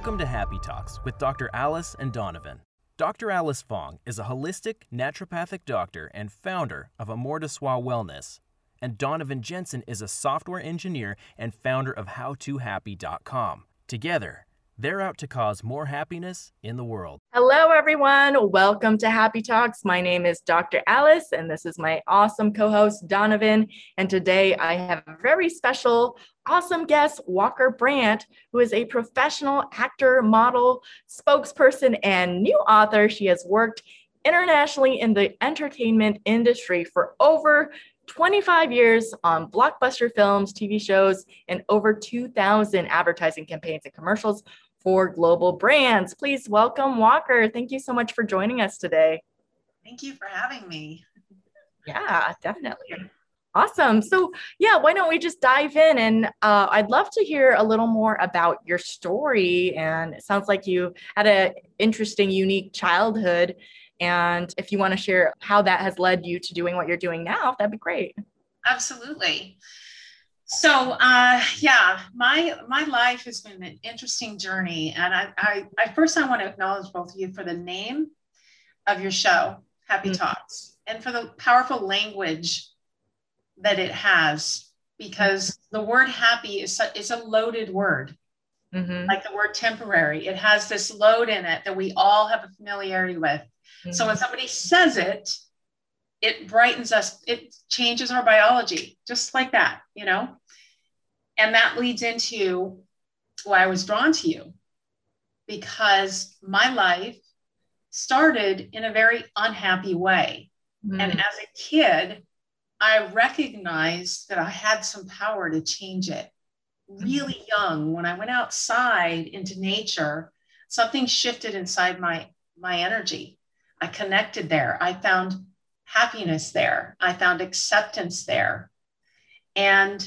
Welcome to Happy Talks with Dr. Alice and Donovan. Dr. Alice Fong is a holistic naturopathic doctor and founder of Amor de Soi Wellness. And Donovan Jensen is a software engineer and founder of HowToHappy.com. Together, they're out to cause more happiness in the world. Hello, everyone. Welcome to Happy Talks. My name is Dr. Alice, and this is my awesome co host, Donovan. And today I have a very special, awesome guest, Walker Brandt, who is a professional actor, model, spokesperson, and new author. She has worked internationally in the entertainment industry for over 25 years on blockbuster films, TV shows, and over 2,000 advertising campaigns and commercials for global brands. Please welcome Walker. Thank you so much for joining us today. Thank you for having me. Yeah, definitely. Awesome. So, yeah, why don't we just dive in? And uh, I'd love to hear a little more about your story. And it sounds like you had an interesting, unique childhood. And if you want to share how that has led you to doing what you're doing now, that'd be great. Absolutely. So uh, yeah, my my life has been an interesting journey, and I, I, I first I want to acknowledge both of you for the name of your show, Happy mm-hmm. Talks, and for the powerful language that it has, because the word happy is is a loaded word, mm-hmm. like the word temporary. It has this load in it that we all have a familiarity with. Mm-hmm. So when somebody says it, it brightens us it changes our biology just like that you know? And that leads into why i was drawn to you. Because my life started in a very unhappy way. Mm. and as a kid i recognized that i had some power to change it. Really mm. young when i went outside into nature something shifted inside my my energy. I connected there. I found happiness there. I found acceptance there. And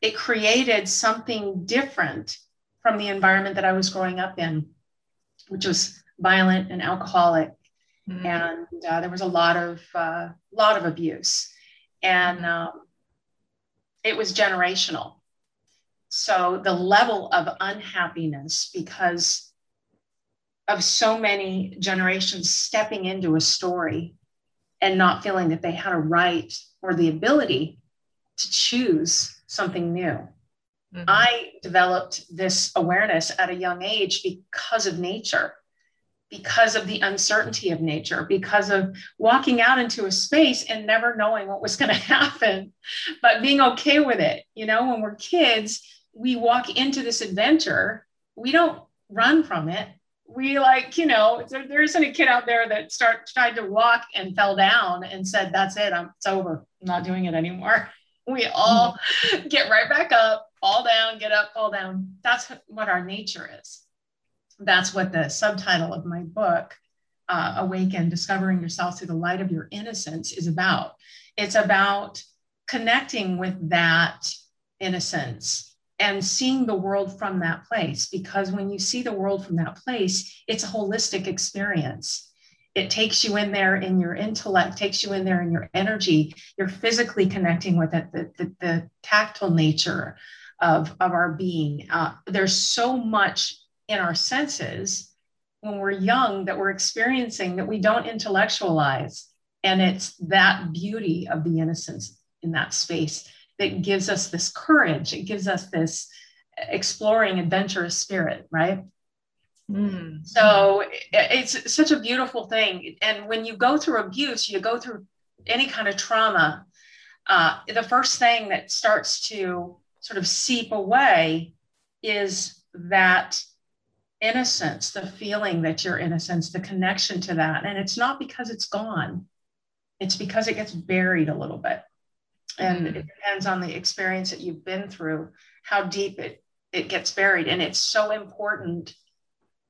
it created something different from the environment that I was growing up in, which was violent and alcoholic. Mm-hmm. And uh, there was a lot of uh, lot of abuse, and mm-hmm. um, it was generational. So the level of unhappiness because of so many generations stepping into a story and not feeling that they had a right or the ability to choose something new. Mm-hmm. I developed this awareness at a young age because of nature, because of the uncertainty of nature, because of walking out into a space and never knowing what was going to happen, but being okay with it. You know, when we're kids, we walk into this adventure, we don't run from it, we like, you know, there, there isn't a kid out there that start tried to walk and fell down and said, "That's it, I'm it's over. I'm not doing it anymore." We all get right back up, fall down, get up, fall down. That's what our nature is. That's what the subtitle of my book, uh, "Awaken: Discovering Yourself Through the Light of Your Innocence," is about. It's about connecting with that innocence and seeing the world from that place. Because when you see the world from that place, it's a holistic experience. It takes you in there in your intellect, takes you in there in your energy. You're physically connecting with it, the, the, the tactile nature of, of our being. Uh, there's so much in our senses when we're young that we're experiencing that we don't intellectualize. And it's that beauty of the innocence in that space that gives us this courage. It gives us this exploring, adventurous spirit, right? Mm. So it's such a beautiful thing. And when you go through abuse, you go through any kind of trauma, uh, the first thing that starts to sort of seep away is that innocence, the feeling that you're innocence, the connection to that. And it's not because it's gone, it's because it gets buried a little bit and mm. it depends on the experience that you've been through how deep it it gets buried. And it's so important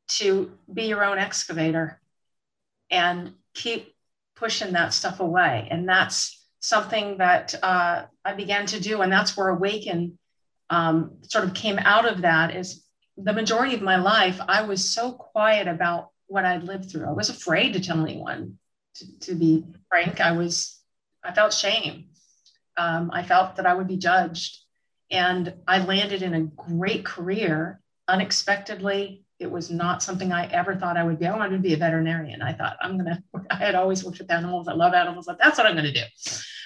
to be your own excavator and keep pushing that stuff away. And that's something that uh, i began to do. And that's where awaken um, sort of came out of that is the majority of my life i was so quiet about what i'd lived through. I was afraid to tell anyone to, to be frank. I was i felt shame um, I felt that I would be judged. And I landed in a great career unexpectedly it was not something I ever thought I would be. I wanted to be a veterinarian. I thought I'm gonna. I had always worked with animals. I love animals. That's what I'm gonna do,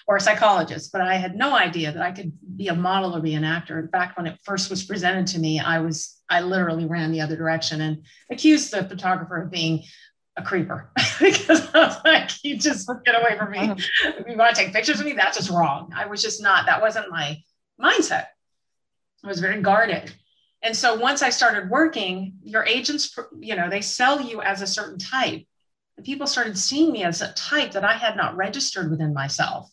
or a psychologist. But I had no idea that I could be a model or be an actor. In fact, when it first was presented to me, I was I literally ran the other direction and accused the photographer of being a creeper because I was like, you just get away from me. Uh-huh. If you want to take pictures of me, that's just wrong. I was just not. That wasn't my mindset. I was very guarded. And so once I started working, your agents, you know, they sell you as a certain type. And people started seeing me as a type that I had not registered within myself.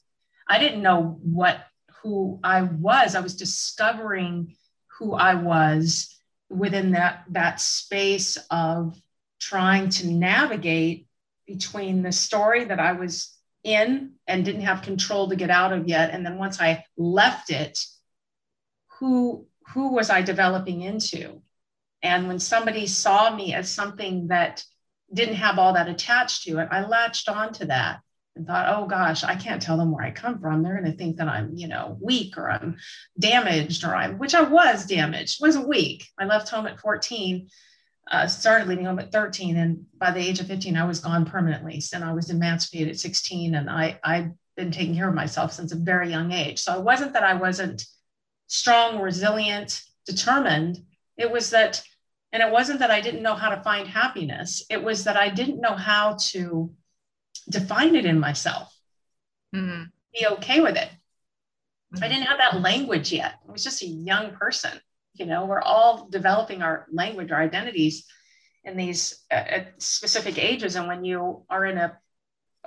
I didn't know what who I was. I was discovering who I was within that that space of trying to navigate between the story that I was in and didn't have control to get out of yet and then once I left it who who was I developing into? And when somebody saw me as something that didn't have all that attached to it, I latched onto that and thought, oh gosh, I can't tell them where I come from. They're going to think that I'm, you know, weak or I'm damaged or I'm, which I was damaged, wasn't weak. I left home at 14, uh, started leaving home at 13. And by the age of 15, I was gone permanently. And I was emancipated at 16. And I, I've been taking care of myself since a very young age. So it wasn't that I wasn't strong, resilient, determined. It was that, and it wasn't that I didn't know how to find happiness, it was that I didn't know how to define it in myself, mm-hmm. be okay with it. Mm-hmm. I didn't have that language yet. I was just a young person. You know, we're all developing our language, our identities in these uh, specific ages. And when you are in a,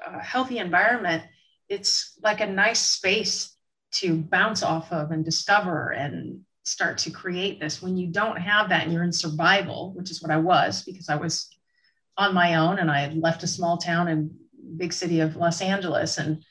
a healthy environment, it's like a nice space to bounce off of and discover and start to create this. When you don't have that and you're in survival, which is what I was because I was on my own and I had left a small town and big city of Los Angeles and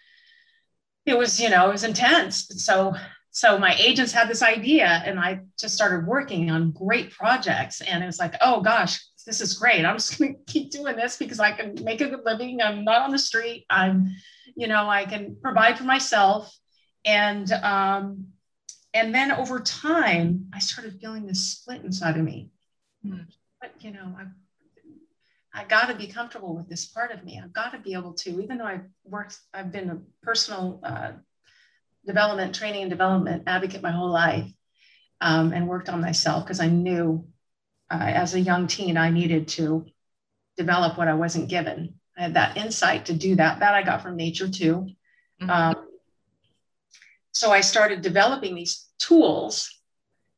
it was, you know, it was intense. So so my agents had this idea and I just started working on great projects and it was like, oh gosh, this is great. I'm just going to keep doing this because I can make a good living. I'm not on the street. I'm, you know, I can provide for myself and um, and then over time i started feeling this split inside of me hmm. but you know i I got to be comfortable with this part of me. I've got to be able to, even though I've worked, I've been a personal uh, development, training and development advocate my whole life um, and worked on myself because I knew uh, as a young teen I needed to develop what I wasn't given. I had that insight to do that. That I got from nature too. Mm-hmm. Um, so I started developing these tools.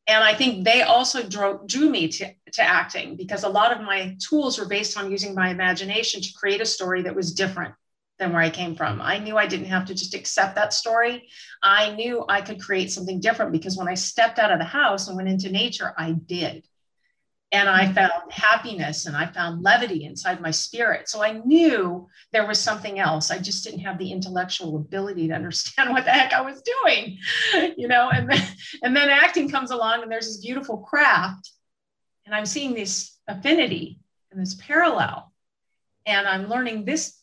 And I think they also drew, drew me to, to acting because a lot of my tools were based on using my imagination to create a story that was different than where I came from. I knew I didn't have to just accept that story. I knew I could create something different because when I stepped out of the house and went into nature, I did and I found happiness and I found levity inside my spirit. So I knew there was something else. I just didn't have the intellectual ability to understand what the heck I was doing, you know. And then, and then acting comes along, and there's this beautiful craft, and I'm seeing this affinity and this parallel, and I'm learning this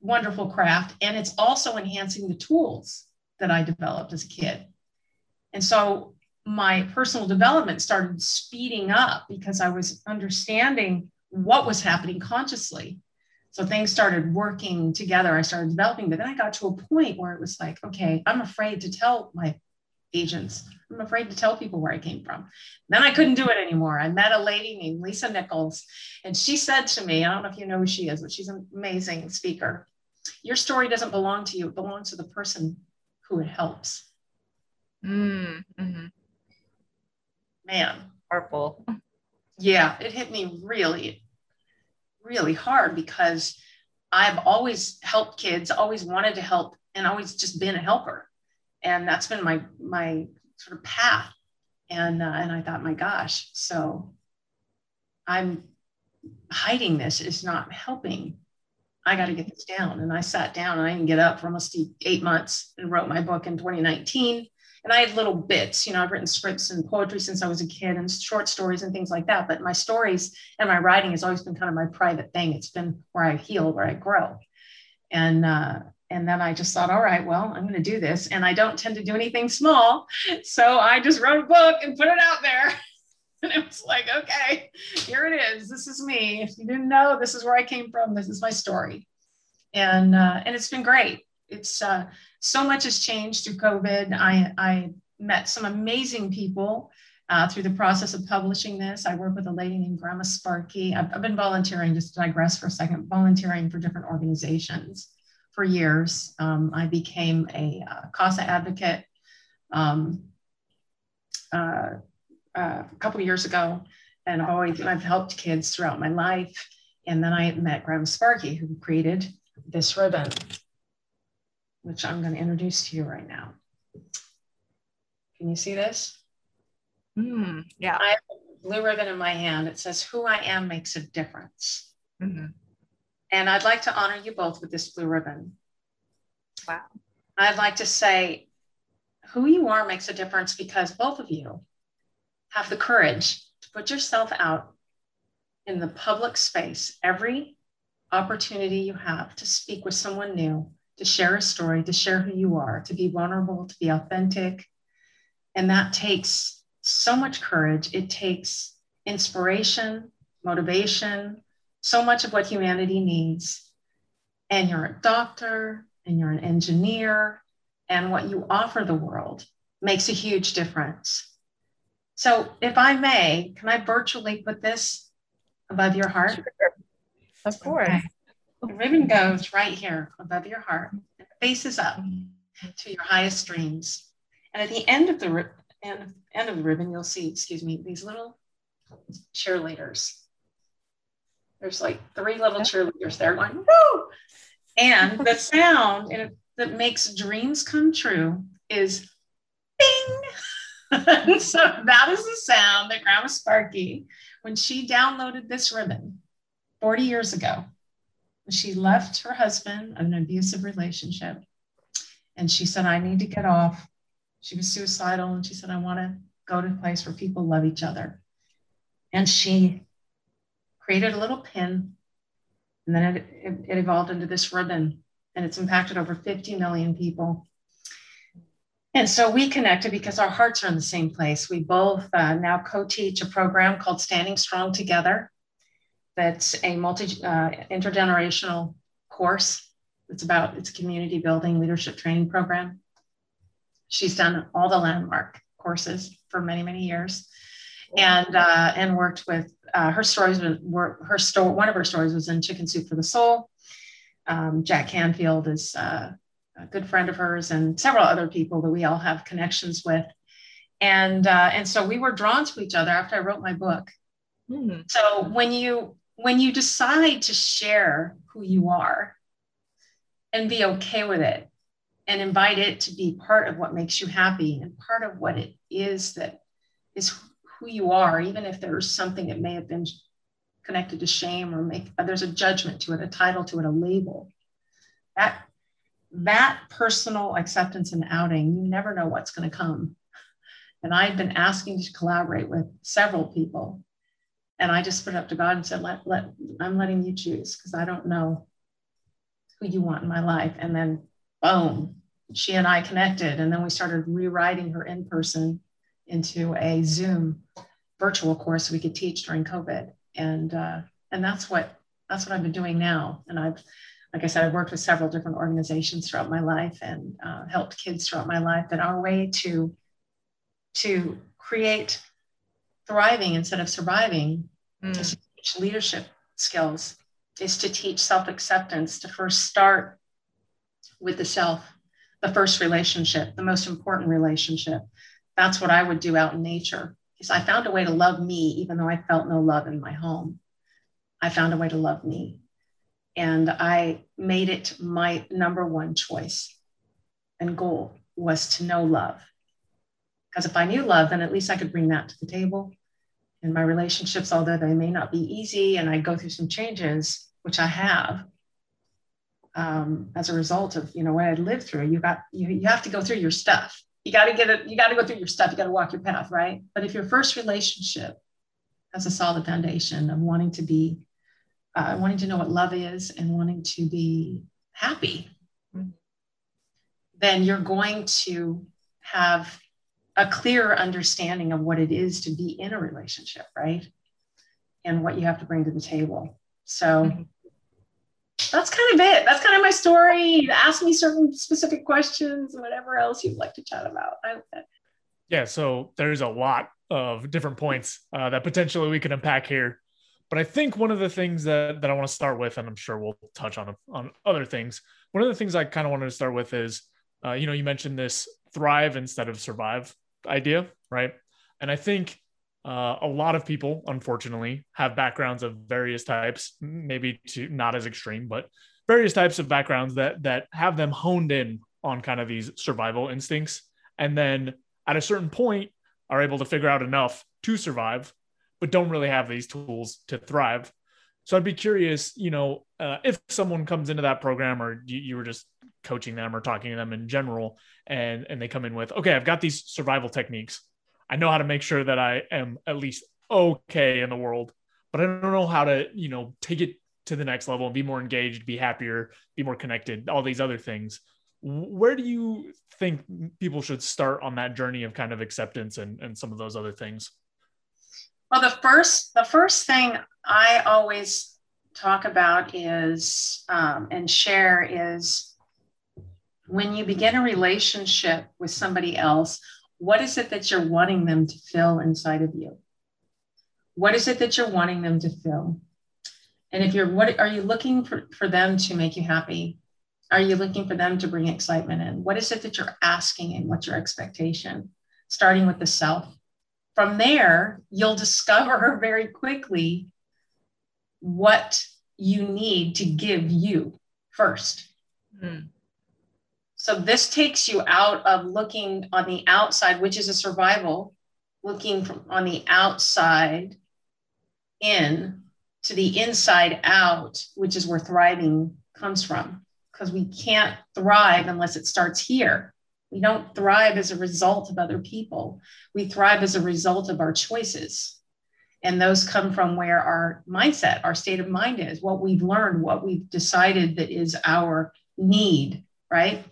wonderful craft, and it's also enhancing the tools that I developed as a kid. And so my personal development started speeding up because I was understanding what was happening consciously. So things started working together. I started developing, but then I got to a point where it was like, okay, I'm afraid to tell my agents. I'm afraid to tell people where I came from. Then I couldn't do it anymore. I met a lady named Lisa Nichols, and she said to me, I don't know if you know who she is, but she's an amazing speaker. Your story doesn't belong to you, it belongs to the person who it helps. Mm, mm-hmm man. Purple. Yeah, it hit me really, really hard because I've always helped kids, always wanted to help, and always just been a helper, and that's been my my sort of path. And uh, and I thought, my gosh, so I'm hiding this is not helping. I got to get this down. And I sat down and I didn't get up for almost eight months and wrote my book in 2019 and I had little bits, you know, I've written scripts and poetry since I was a kid and short stories and things like that. But my stories and my writing has always been kind of my private thing. It's been where I heal, where I grow. And, uh, and then I just thought, all right, well, I'm going to do this. And I don't tend to do anything small. So I just wrote a book and put it out there. And it was like, okay, here it is. This is me. If you didn't know, this is where I came from. This is my story. And uh, and it's been great. It's uh, so much has changed through COVID. I I met some amazing people uh, through the process of publishing this. I work with a lady named Grandma Sparky. I've, I've been volunteering, just to digress for a second, volunteering for different organizations for years. Um, I became a uh, CASA advocate um, uh, uh, a couple years ago, and always I've helped kids throughout my life. And then I met Grandma Sparky, who created this ribbon, which I'm going to introduce to you right now. Can you see this? Mm, yeah. I have a blue ribbon in my hand. It says, Who I am makes a difference. Mm-hmm. And I'd like to honor you both with this blue ribbon. Wow. I'd like to say, Who you are makes a difference because both of you have the courage to put yourself out in the public space every opportunity you have to speak with someone new, to share a story, to share who you are, to be vulnerable, to be authentic. And that takes so much courage. It takes inspiration, motivation, so much of what humanity needs. And you're a doctor and you're an engineer, and what you offer the world makes a huge difference. So, if I may, can I virtually put this above your heart? Sure. Of course. Okay. The ribbon goes right here above your heart, faces up to your highest dreams. And at the end of the end, end of the ribbon, you'll see, excuse me, these little cheerleaders. There's like three little cheerleaders there going, woo! And the sound that makes dreams come true is bing. so that is the sound that Grandma Sparky, when she downloaded this ribbon 40 years ago, she left her husband an abusive relationship. And she said, I need to get off she was suicidal and she said, I want to go to a place where people love each other. And she created a little pin and then it, it, it evolved into this ribbon and it's impacted over 50 million people. And so we connected because our hearts are in the same place. We both uh, now co teach a program called Standing Strong Together. That's a multi uh, intergenerational course. It's about it's a community building leadership training program. She's done all the landmark courses for many, many years, and uh, and worked with uh, her stories. Were her story. One of her stories was in Chicken Soup for the Soul. Um, Jack Canfield is uh, a good friend of hers, and several other people that we all have connections with. And uh, and so we were drawn to each other after I wrote my book. Mm-hmm. So when you when you decide to share who you are and be okay with it and invite it to be part of what makes you happy and part of what it is that is who you are, even if there's something that may have been connected to shame or make there's a judgment to it, a title to it, a label. That that personal acceptance and outing, you never know what's going to come. And I've been asking to collaborate with several people. And I just put it up to God and said, let, let, I'm letting you choose because I don't know who you want in my life. And then boom, she and I connected, and then we started rewriting her in person into a Zoom virtual course we could teach during COVID, and uh, and that's what that's what I've been doing now. And I've, like I said, I've worked with several different organizations throughout my life and uh, helped kids throughout my life. But our way to to create thriving instead of surviving mm. is to teach leadership skills is to teach self-acceptance to first start with the self the first relationship, the most important relationship. That's what I would do out in nature. Because I found a way to love me, even though I felt no love in my home. I found a way to love me. And I made it my number one choice and goal was to know love. Because if I knew love, then at least I could bring that to the table. And my relationships, although they may not be easy and I go through some changes, which I have, um, as a result of you know what I'd lived through. You got you, you have to go through your stuff. You got to get it. You got to go through your stuff. You got to walk your path, right? But if your first relationship has a solid foundation of wanting to be, uh, wanting to know what love is and wanting to be happy, then you're going to have a clearer understanding of what it is to be in a relationship, right? And what you have to bring to the table. So mm-hmm. that's kind of it. That's kind of my story. Ask me certain specific questions, whatever else you'd like to chat about. I, yeah, so there's a lot of different points uh, that potentially we can unpack here. But I think one of the things that, that I want to start with, and I'm sure we'll touch on on other things. One of the things I kind of wanted to start with is, uh, you know, you mentioned this thrive instead of survive idea, right? And I think uh, a lot of people, unfortunately, have backgrounds of various types, maybe to not as extreme, but various types of backgrounds that that have them honed in on kind of these survival instincts, and then at a certain point are able to figure out enough to survive, but don't really have these tools to thrive. So I'd be curious, you know, uh, if someone comes into that program or you, you were just coaching them or talking to them in general and and they come in with okay i've got these survival techniques. I know how to make sure that i am at least okay in the world but i don't know how to you know take it to the next level and be more engaged be happier be more connected all these other things. Where do you think people should start on that journey of kind of acceptance and, and some of those other things well the first the first thing i always talk about is um, and share is when you begin a relationship with somebody else, what is it that you're wanting them to feel inside of you? What is it that you're wanting them to feel? And if you're, what are you looking for, for them to make you happy? Are you looking for them to bring excitement in? What is it that you're asking and what's your expectation? Starting with the self. From there, you'll discover very quickly what you need to give you first. Mm. So this takes you out of looking on the outside, which is a survival, looking from on the outside in to the inside out, which is where thriving comes from. Because we can't thrive unless it starts here. We don't thrive as a result of other people. We thrive as a result of our choices. And those come from where our mindset, our state of mind is, what we've learned, what we've decided that is our need, right?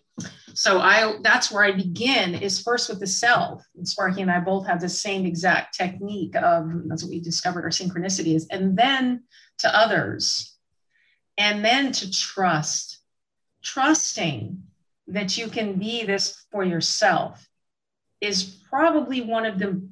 So I that's where I begin is first with the self. And Sparky and I both have the same exact technique of that's what we discovered our synchronicity is, and then to others, and then to trust, trusting that you can be this for yourself is probably one of the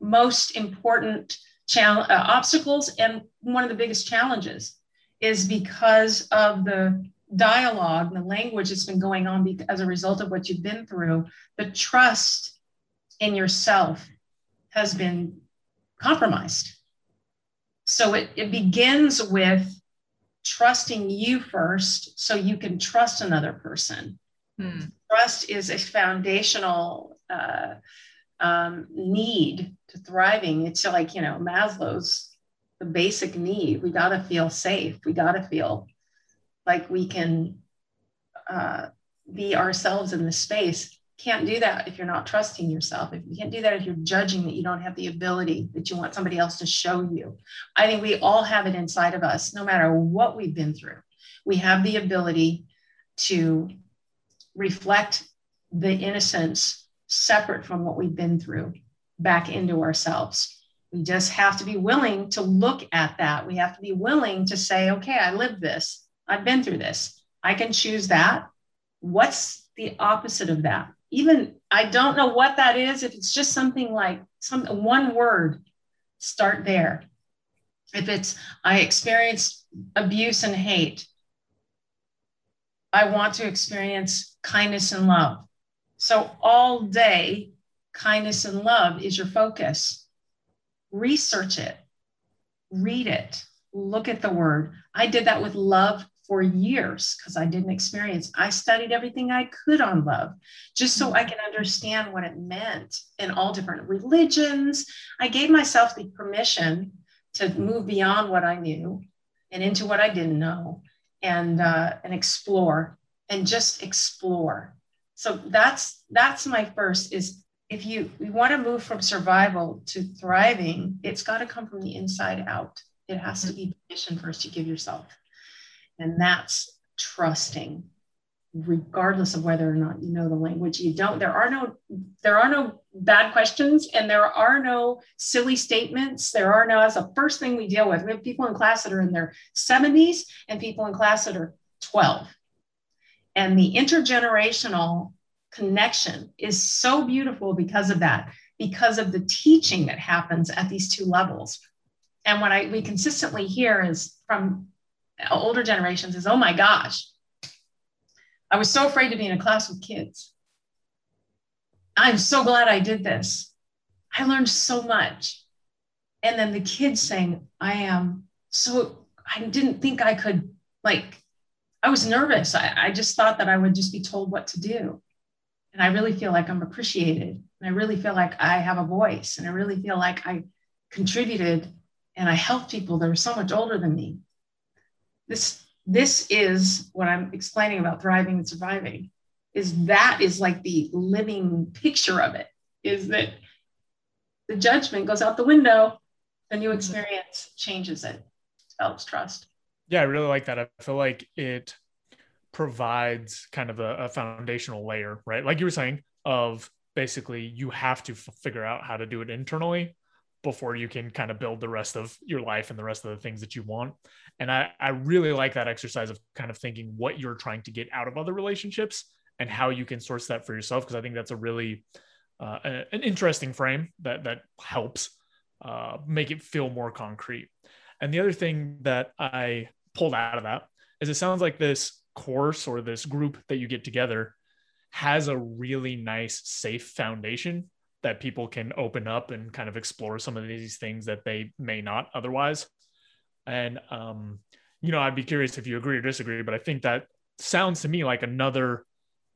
most important challenge, uh, obstacles and one of the biggest challenges is because of the dialogue, and the language that's been going on as a result of what you've been through, the trust in yourself has been compromised. So it, it begins with trusting you first so you can trust another person. Hmm. Trust is a foundational uh, um, need to thriving. It's like, you know, Maslow's the basic need. We got to feel safe. We got to feel like we can uh, be ourselves in the space can't do that if you're not trusting yourself if you can't do that if you're judging that you don't have the ability that you want somebody else to show you i think we all have it inside of us no matter what we've been through we have the ability to reflect the innocence separate from what we've been through back into ourselves we just have to be willing to look at that we have to be willing to say okay i lived this I've been through this. I can choose that. What's the opposite of that? Even I don't know what that is. If it's just something like some one word, start there. If it's I experienced abuse and hate, I want to experience kindness and love. So all day, kindness and love is your focus. Research it, read it, look at the word. I did that with love for years because I didn't experience. I studied everything I could on love just so I can understand what it meant in all different religions. I gave myself the permission to move beyond what I knew and into what I didn't know and uh, and explore and just explore. So that's that's my first is if you, you want to move from survival to thriving, it's got to come from the inside out. It has to be permission first you give yourself. And that's trusting regardless of whether or not you know the language you don't there are no there are no bad questions and there are no silly statements. There are no that's the first thing we deal with. We have people in class that are in their 70s and people in class that are 12 and the intergenerational connection is so beautiful because of that because of the teaching that happens at these two levels. And what i we consistently hear is from older generations is oh my gosh I was so afraid to be in a class with kids. I'm so glad I did this. I learned so much. And then the kids saying, I am so, I didn't think I could, like, I was nervous. I, I just thought that I would just be told what to do. And I really feel like I'm appreciated. And I really feel like I have a voice. And I really feel like I contributed and I helped people that are so much older than me. This this is what I'm explaining about thriving and surviving is that is like the living picture of it is that the judgment goes out the window the new mm-hmm. experience changes it develops trust. Yeah i really like that. I feel like it provides kind of a, a foundational layer right? Like you were saying of basically you have to f- figure out how to do it internally before you can kind of build the rest of your life and the rest of the things that you want. And I, I really like that exercise of kind of thinking what you're trying to get out of other relationships and how you can source that for yourself. Because I think that's a really uh, an interesting frame that that helps uh, make it feel more concrete. And the other thing that I pulled out of that is it sounds like this course or this group that you get together has a really nice, safe foundation that people can open up and kind of explore some of these things that they may not otherwise. And, um, you know, I'd be curious if you agree or disagree, but I think that sounds to me like another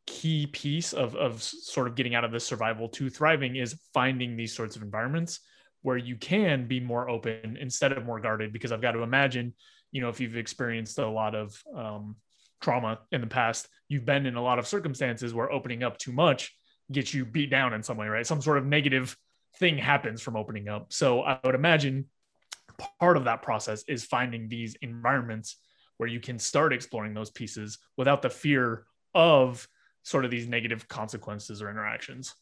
key piece of, of sort of getting out of this survival to thriving is finding these sorts of environments where you can be more open instead of more guarded. Because I've got to imagine, you know, if you've experienced a lot of um, trauma in the past, you've been in a lot of circumstances where opening up too much get you beat down in some way, right? Some sort of negative thing happens from opening up. So I would imagine part of that process is finding these environments where you can start exploring those pieces without the fear of sort of these negative consequences or interactions.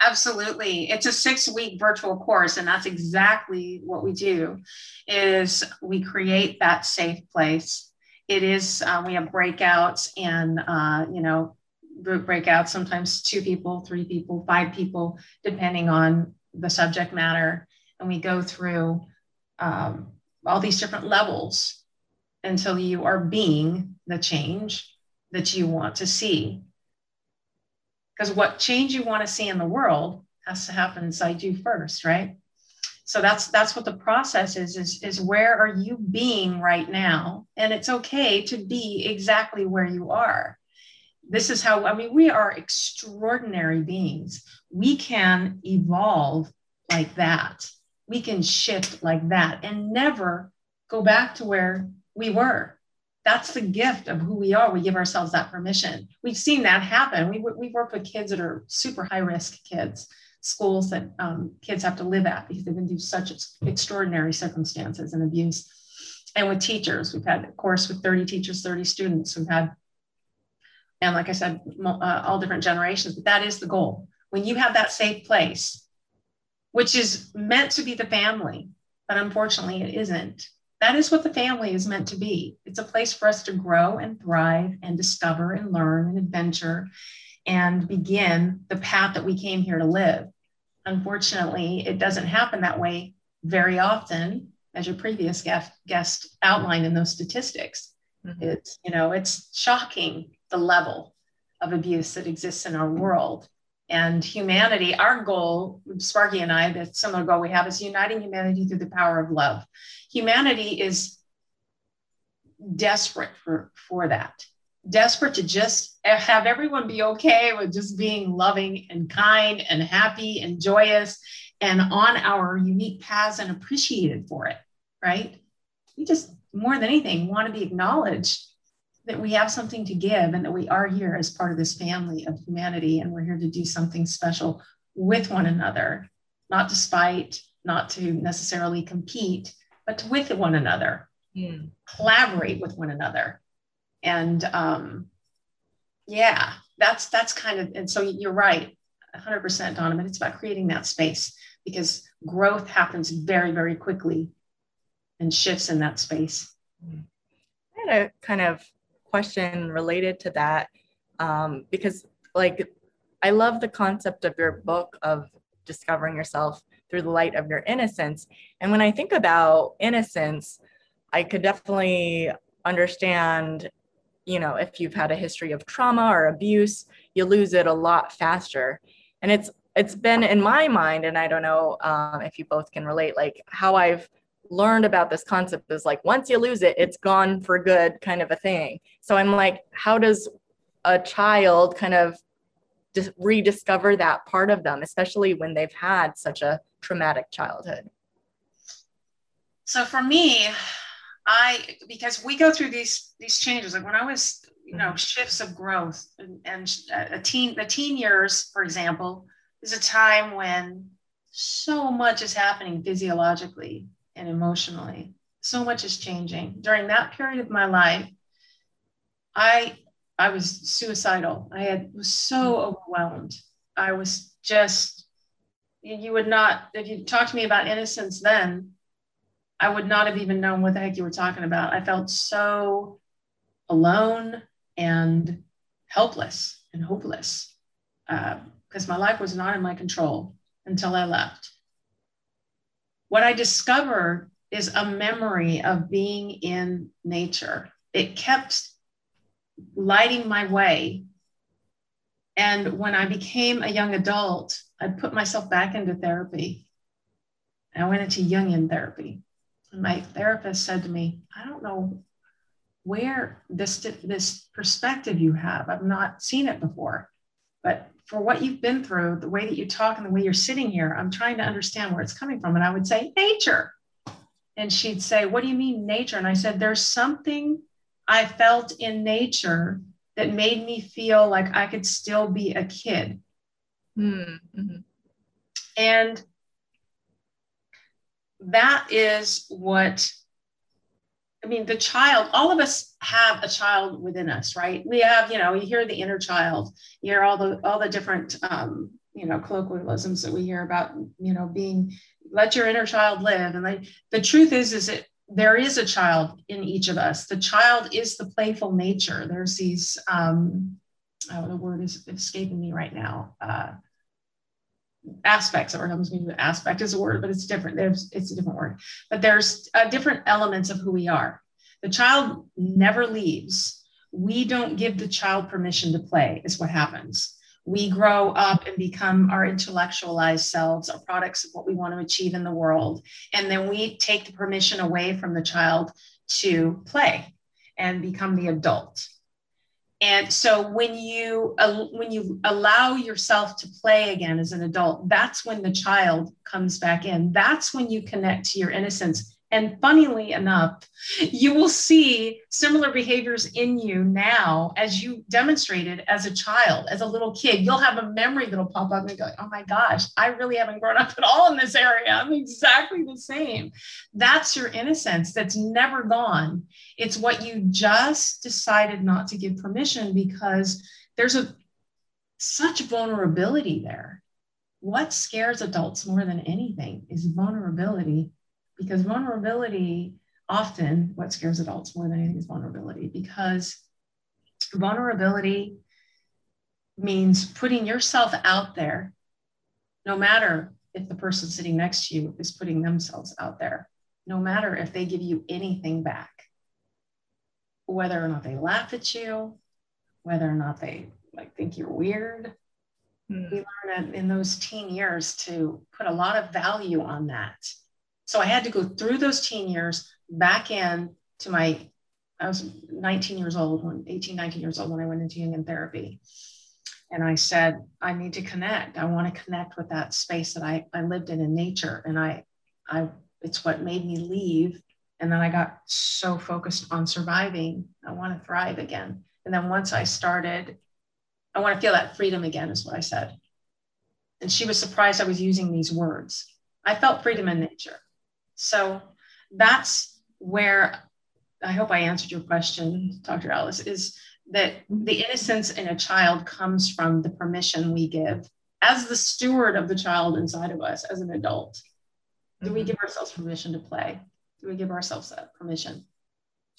Absolutely. It's a 6-week virtual course and that's exactly what we do is we create that safe place. It is uh, we have breakouts and uh, you know group breakouts, sometimes two people, three people, five people, depending on the subject matter. And we go through um, all these different levels until you are being the change that you want to see. Because what change you want to see in the world has to happen inside you first, right? So that's that's what the process is, is, is where are you being right now? And it's okay to be exactly where you are this is how, I mean, we are extraordinary beings. We can evolve like that. We can shift like that and never go back to where we were. That's the gift of who we are. We give ourselves that permission. We've seen that happen. We, we've worked with kids that are super high risk kids, schools that um, kids have to live at because they've been through such extraordinary circumstances and abuse. And with teachers, we've had a course with 30 teachers, 30 students. We've had and like I said, uh, all different generations. But that is the goal. When you have that safe place, which is meant to be the family, but unfortunately it isn't. That is what the family is meant to be. It's a place for us to grow and thrive and discover and learn and adventure and begin the path that we came here to live. Unfortunately, it doesn't happen that way very often, as your previous guest, guest outlined in those statistics. Mm-hmm. It's, you know, it's shocking the level of abuse that exists in our world. And humanity, our goal, Sparky and I, the similar goal we have is uniting humanity through the power of love. Humanity is desperate for, for that, desperate to just have everyone be okay with just being loving and kind and happy and joyous and on our unique paths and appreciated for it, right? We just, more than anything, want to be acknowledged that we have something to give and that we are here as part of this family of humanity and we're here to do something special with one another, not to spite, not to necessarily compete, but to with one another, mm. collaborate with one another. And um, yeah, that's that's kind of and so you're right, 100% Donovan. It's about creating that space because growth happens very very quickly and shifts in that space. I had a kind of question related to that um, because like I love the concept of your book of discovering yourself through the light of your innocence. And when I think about innocence, I could definitely understand, you know, if you've had a history of trauma or abuse, you lose it a lot faster. And it's it's been in my mind, and I don't know um, if you both can relate, like how I've learned about this concept is like once you lose it, it's gone for good, kind of a thing. So I'm like, how does a child kind of rediscover that part of them, especially when they've had such a traumatic childhood? So for me, I because we go through these these changes. Like when I was, you know, mm-hmm. shifts of growth and, and a teen, the teen years, for example, is a time when so much is happening physiologically and emotionally. So much is changing. During that period of my life, I I was suicidal. I had was so overwhelmed. I was just you would not if you talked to me about innocence then, I would not have even known what the heck you were talking about. I felt so alone and helpless and hopeless because uh, my life was not in my control until I left. What I discovered is a memory of being in nature. It kept lighting my way. And when I became a young adult, I put myself back into therapy. I went into Jungian therapy. And my therapist said to me, I don't know where this, this perspective you have, I've not seen it before, but for what you've been through, the way that you talk and the way you're sitting here, I'm trying to understand where it's coming from. And I would say, nature. And she'd say, What do you mean, nature? And I said, There's something I felt in nature that made me feel like I could still be a kid. Mm-hmm. And that is what I mean, the child, all of us have a child within us, right? We have, you know, you hear the inner child, you hear all the all the different um, you know, colloquialisms that we hear about, you know, being let your inner child live. And like the truth is, is it there is a child in each of us. The child is the playful nature. There's these, um, oh, the word is escaping me right now. Uh, aspects of or comes me aspect is a word, but it's different. There's it's a different word. But there's uh, different elements of who we are. The child never leaves. We don't give the child permission to play. Is what happens we grow up and become our intellectualized selves, our products of what we want to achieve in the world. And then we take the permission away from the child to play and become the adult. And so when you when you allow yourself to play again as an adult, that's when the child comes back in. That's when you connect to your innocence and funnily enough, you will see similar behaviors in you now as you demonstrated as a child, as a little kid. You'll have a memory that'll pop up and go, oh my gosh, I really haven't grown up at all in this area. I'm exactly the same. That's your innocence that's never gone. It's what you just decided not to give permission because there's a such vulnerability there. What scares adults more than anything is vulnerability because vulnerability often what scares adults more than anything is vulnerability because vulnerability means putting yourself out there no matter if the person sitting next to you is putting themselves out there no matter if they give you anything back. Whether or not they laugh at you whether or not they like think you're weird. Mm. we learn in those teen years to put a lot of value on that so I had to go through those teen years back in to my, I was 19 years old, when 18, 19 years old when I went into Jungian therapy. And I said, I need to connect. I want to connect with that space that I, I lived in in nature. And I, I, it's what made me leave. And then I got so focused on surviving. I want to thrive again. And then once I started, I want to feel that freedom again, is what I said. And she was surprised I was using these words. I felt freedom in nature. So that's where I hope I answered your question, Dr. Alice, is that the innocence in a child comes from the permission we give as the steward of the child inside of us as an adult. Do we Mhm. give ourselves permission to play? Do we give ourselves that permission?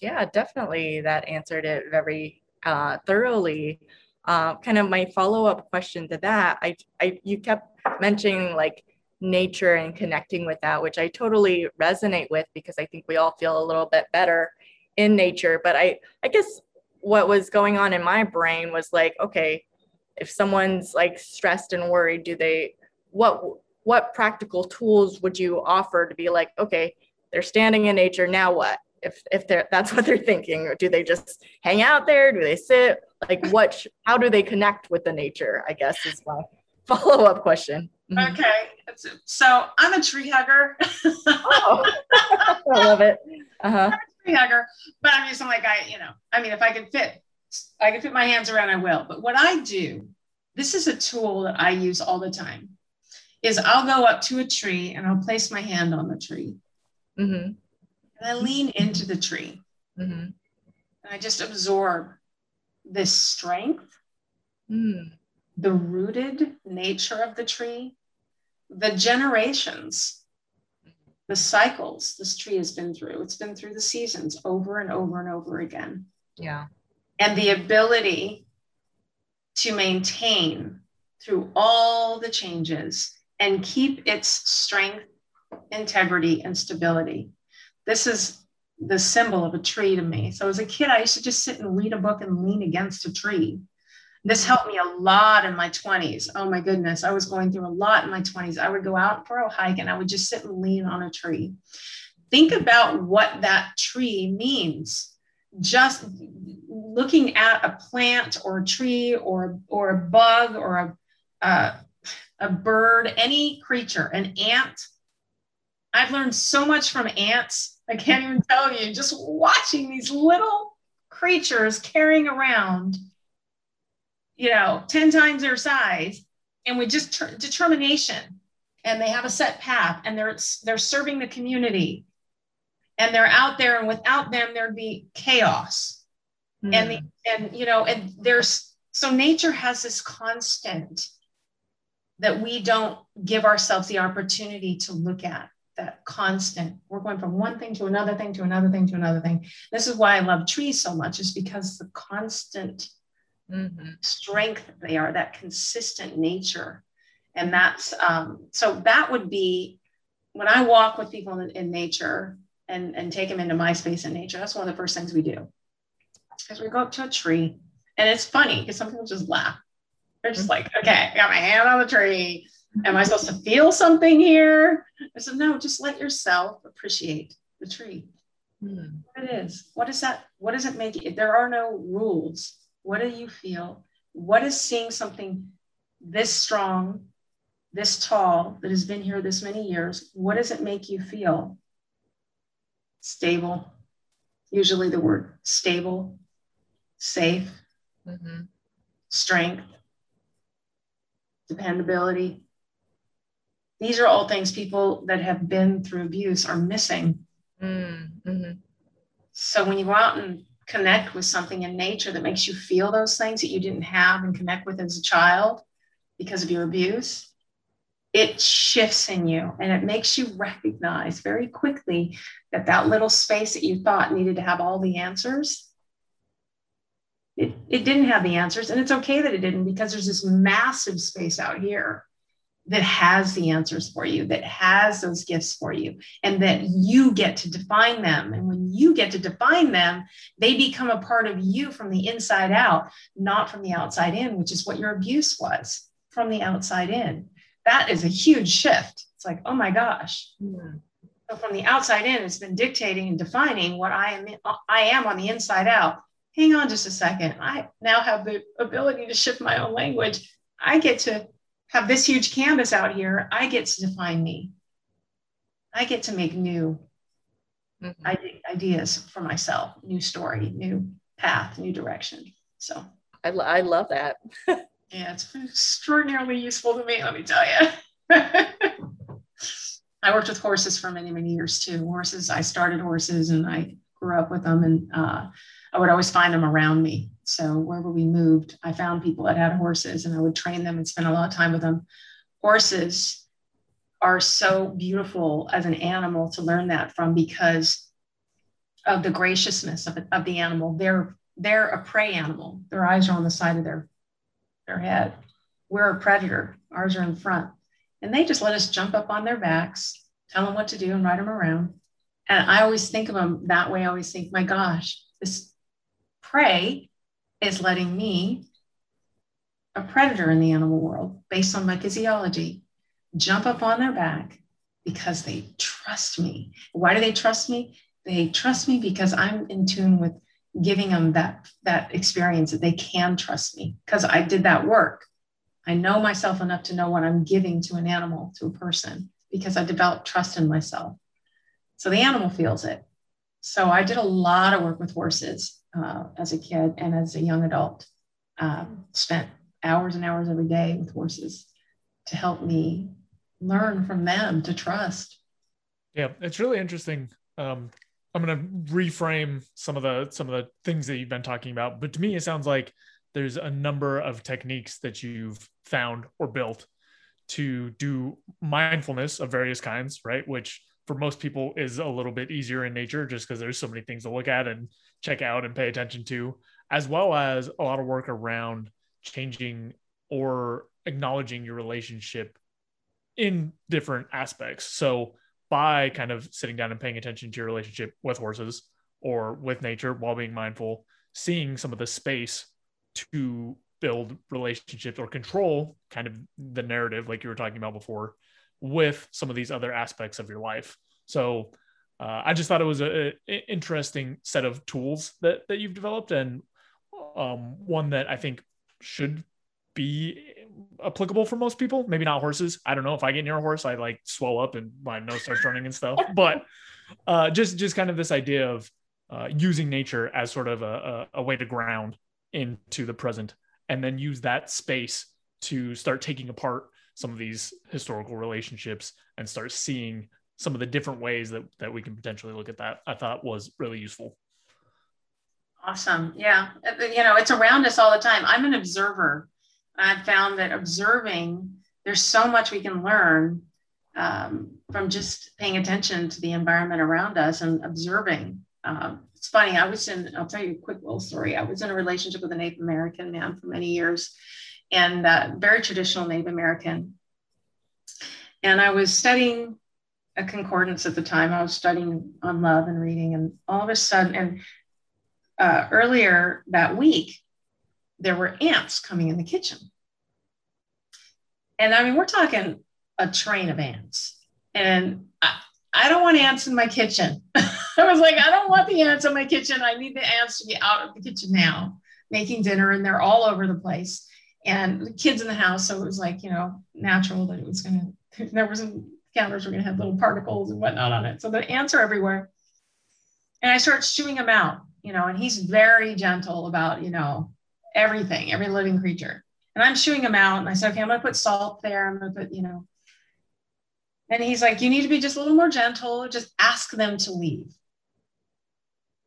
Yeah, definitely. That answered it very uh, thoroughly. Uh, kind of my follow-up question to that, I, I, you kept mentioning like nature and connecting with that, which I totally resonate with because I think we all feel a little bit better in nature. But I, I guess what was going on in my brain was like, okay, if someone's like stressed and worried, do they, what, what practical tools would you offer to be like, okay, they're standing in nature, now what? if if they're that's what they're thinking or do they just hang out there do they sit like what how do they connect with the nature i guess is my follow-up question. Mhm. Okay. So I'm a tree hugger. oh. I love it. Uh-huh. I'm a tree hugger, but I'm just like I, you know, I mean, if I could fit, I could fit my hands around, I will. But what I do, this is a tool that I use all the time, is I'll go up to a tree and I'll place my hand on the tree. Hmm and I lean into the tree. Hmm and I just absorb this strength, mm the rooted nature of the tree, the generations, the cycles this tree has been through. It's been through the seasons over and over and over again. yeah and the ability to maintain through all the changes and keep its strength, integrity, and stability. This is the symbol of a tree to me. So as a kid, I used to just sit and read a book and lean against a tree. This helped me a lot in my 20s. Oh my goodness, I was going through a lot in my 20s. I would go out for a hike and I would just sit and lean on a tree. Think about what that tree means. Just looking at a plant or a tree or, or a bug or a, uh, a bird, any creature, an ant. I've learned so much from ants. I can't even tell you, just watching these little creatures carrying around, you know, 10 times their size and with just ter- determination. And they have a set path and they're, they're serving the community. And they're out there and without them, there'd be chaos. Hmm. And the and you know and there's so nature has this constant that we don't give ourselves the opportunity to look at that constant. We're going from one thing to another thing to another thing to another thing. This is why i love trees so much is because the constant Mhm. strength they are that consistent nature and that's um, so that would be when i walk with people in, in nature and, and take them into my space in nature that's one of the first things we do because we go up to a tree and it's funny because some people just laugh they're just like okay i got my hand on the tree am i supposed to feel something here i said no just let yourself appreciate the tree Mhm. what it is. What is that? What does it make? There are no rules. What do you feel? What is seeing something this strong, this tall, that has been here this many years? What does it make you feel? Stable. Usually the word stable, safe, Mhm. strength, dependability. These are all things people that have been through abuse are missing. Mm, mhm. So when you go out and connect with something in nature that makes you feel those things that you didn't have and connect with as a child because of your abuse, it shifts in you and it makes you recognize very quickly that that little space that you thought needed to have all the answers, it, it didn't have the answers. And it's okay that it didn't because there's this massive space out here that has the answers for you, that has those gifts for you and that you get to define them. And when you get to define them, they become a part of you from the inside out, not from the outside in, which is what your abuse was from the outside in. That is a huge shift. It's like, oh my gosh. Mhm. So from the outside in, it's been dictating and defining what I am. I am on the inside out. Hang on just a second. I now have the ability to shift my own language. I get to have this huge canvas out here. I get to define me. I get to make new Mhm. ideas for myself, new story, new path, new direction. So I, lo- I love that yeah, it's extraordinarily useful to me, let me tell you. I worked with horses for many, many years too. Horses, I started horses and I grew up with them. And uh, I would always find them around me. So wherever we moved, I found people that had horses and I would train them and spend a lot of time with them. Horses are so beautiful as an animal to learn that from because of the graciousness of, of the animal. They're they're a prey animal. Their eyes are on the side of their their head. We're a predator. Ours are in front. And they just let us jump up on their backs, tell them what to do and ride them around. And I always think of them that way. I always think, my gosh, this prey is letting me, a predator in the animal world, based on my physiology, jump up on their back because they trust me. Why do they trust me? They trust me because I'm in tune with giving them that, that experience that they can trust me because I did that work. I know myself enough to know what I'm giving to an animal, to a person, because I developed trust in myself. So the animal feels it. So I did a lot of work with horses uh, as a kid and as a young adult. Um, spent hours and hours every day with horses to help me learn from them to trust. Yeah, it's really interesting. Um, I'm going to reframe some of the some of the things that you've been talking about, but to me, it sounds like there's a number of techniques that you've found or built to do mindfulness of various kinds, right? Which for most people is a little bit easier in nature just because there's so many things to look at and check out and pay attention to, as well as a lot of work around changing or acknowledging your relationship in different aspects. So, by kind of sitting down and paying attention to your relationship with horses or with nature while being mindful, seeing some of the space to build relationships or control kind of the narrative, like you were talking about before, with some of these other aspects of your life. So uh, I just thought it was an interesting set of tools that that you've developed, and um, one that I think should be applicable for most people. Maybe not horses. I don't know if I get near a horse, I like swell up and my nose starts running and stuff. But uh, just just kind of this idea of uh, using nature as sort of a, a, a way to ground into the present, and then use that space to start taking apart some of these historical relationships and start seeing some of the different ways that, that we can potentially look at that i thought was really useful. Awesome. Yeah. Uh, you know it's around us all the time. I'm an observer. I've found that observing there's so much we can learn um, from just paying attention to the environment around us and observing. Um, it's funny i was in i'll tell you a quick little story. I was in a relationship with a native american man for many years and uh, very traditional Native American. And I was studying a concordance at the time. I was studying on love and reading, and all of a sudden, and uh, earlier that week, there were ants coming in the kitchen. And I mean, we're talking a train of ants. And I, I don't want ants in my kitchen. I was like, I don't want the ants in my kitchen. I need the ants to be out of the kitchen now, making dinner, and they're all over the place and the kids in the house. So it was like, you know, natural that it was going to, there was some counters were going to have little particles and whatnot on it. So the ants are everywhere. And I start shooing them out, you know, and he's very gentle about, you know, everything, every living creature. And I'm shooing him out. And I said, okay, I'm going to put salt there. I'm going to put, you know, and he's like, you need to be just a little more gentle. Just ask them to leave.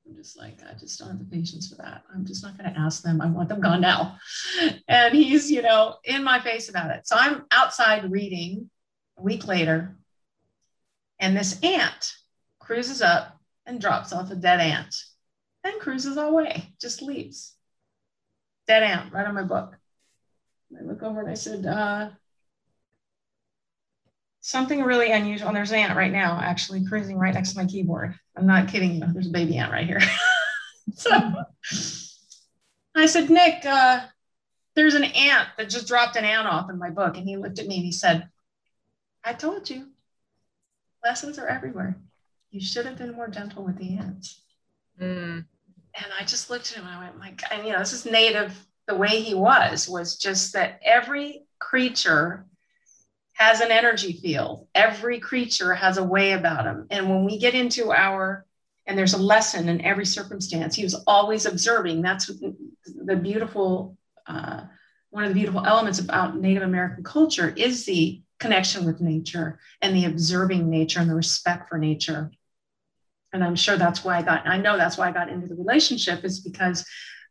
I'm just like, I just don't have the patience for that. I'm just not going to ask them. I want them gone now. And he's, you know, in my face about it. So I'm outside reading week later, and this ant cruises up and drops off a dead ant and cruises away, just leaves. Dead ant right on my book. I look over and I said, uh, something really unusual. And There's an ant right now, actually cruising right next to my keyboard. I'm not kidding you. There's a baby ant right here. so I said, Nick, uh, there's an ant that just dropped an ant off in my book. And he looked at me and he said, I told you, lessons are everywhere. You should have been more gentle with the ants. Mm. And I just looked at him and I went, my God, and you know, this is native. The way he was was just that every creature has an energy field. Every creature has a way about him. And when we get into our, and there's a lesson in every circumstance, he was always observing. That's the beautiful, uh, one of the beautiful elements about Native American culture is the connection with nature and the observing nature and the respect for nature. and I'm sure that's why I got, I know that's why I got into the relationship is because,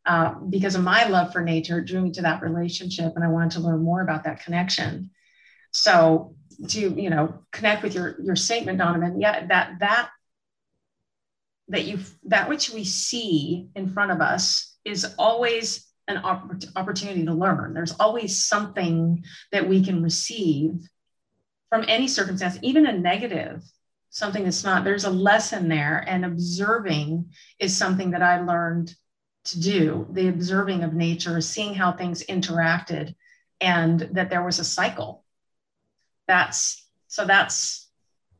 uh, because of my love for nature drew me to that relationship and I wanted to learn more about that connection. So to, you know, connect with your, your statement, Donovan, yeah, that, that, that you, that which we see in front of us is always an opportunity to learn. There's always something that we can receive from any circumstance, even a negative something that's not there's a lesson there and observing is something that i learned to do. The observing of nature seeing how things interacted and that there was a cycle. That's so that's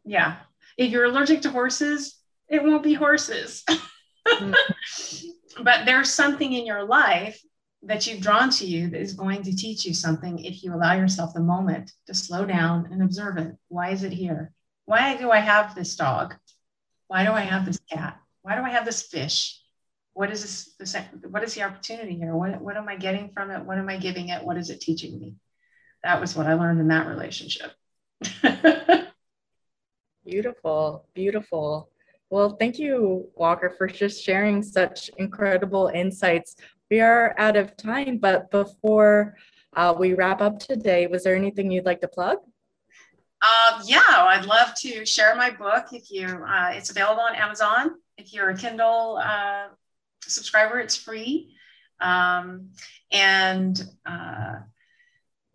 yeah. If you're allergic to horses it won't be horses. Mm-hmm. But there's something in your life that you've drawn to you that is going to teach you something if you allow yourself the moment to slow down and observe it why is it here why do I have this dog? Why do I have this cat? Why do I have this fish? What is this? this what is the opportunity here? What, what am I getting from it? What am I giving it? What is it teaching me? That was what I learned in that relationship. beautiful, beautiful. Well, thank you, Walker, for just sharing such incredible insights. We are out of time, but before uh, we wrap up today, was there anything you'd like to plug? Um, yeah, I'd love to share my book. If you, uh, it's available on Amazon. If you're a Kindle uh, subscriber, it's free. Um, and uh,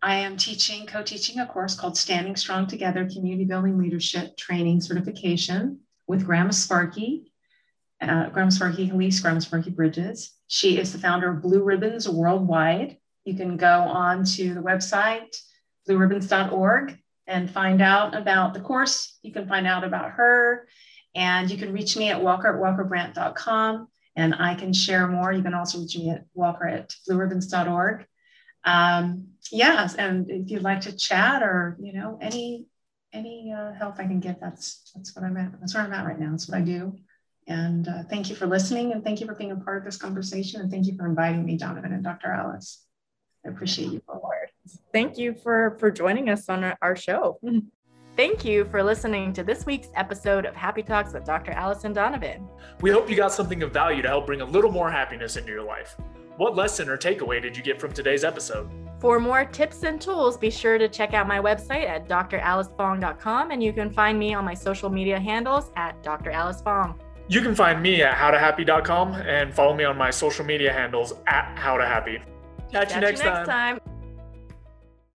I am teaching, co-teaching a course called Standing Strong Together: Community Building Leadership Training Certification with Grandma Sparky. Uh, Grandma Sparky, Elise Grandma Sparky Bridges. She is the founder of Blue Ribbons Worldwide. You can go on to the website blueribbons.org and find out about the course. You can find out about her and you can reach me at walker at walkerbrandt.com and I can share more. You can also reach me at walker at blueribbons.org. Um, yes, and if you'd like to chat or, you know, any any uh, help I can get, that's that's what I'm at. That's where I'm at right now. That's what I do. And uh, thank you for listening and thank you for being a part of this conversation and thank you for inviting me, Donovan and Dr. Alice. I appreciate you both. Thank you for for joining us on our, show. Thank you for listening to this week's episode of Happy Talks with Dr. Alice and Donovan. We hope you got something of value to help bring a little more happiness into your life. What lesson or takeaway did you get from today's episode? For more tips and tools, be sure to check out my website at dralicefong.com and you can find me on my social media handles at Dr. Alice Fong. You can find me at howtohappy.com and follow me on my social media handles at howtohappy. Catch, Catch you next, you next time. time.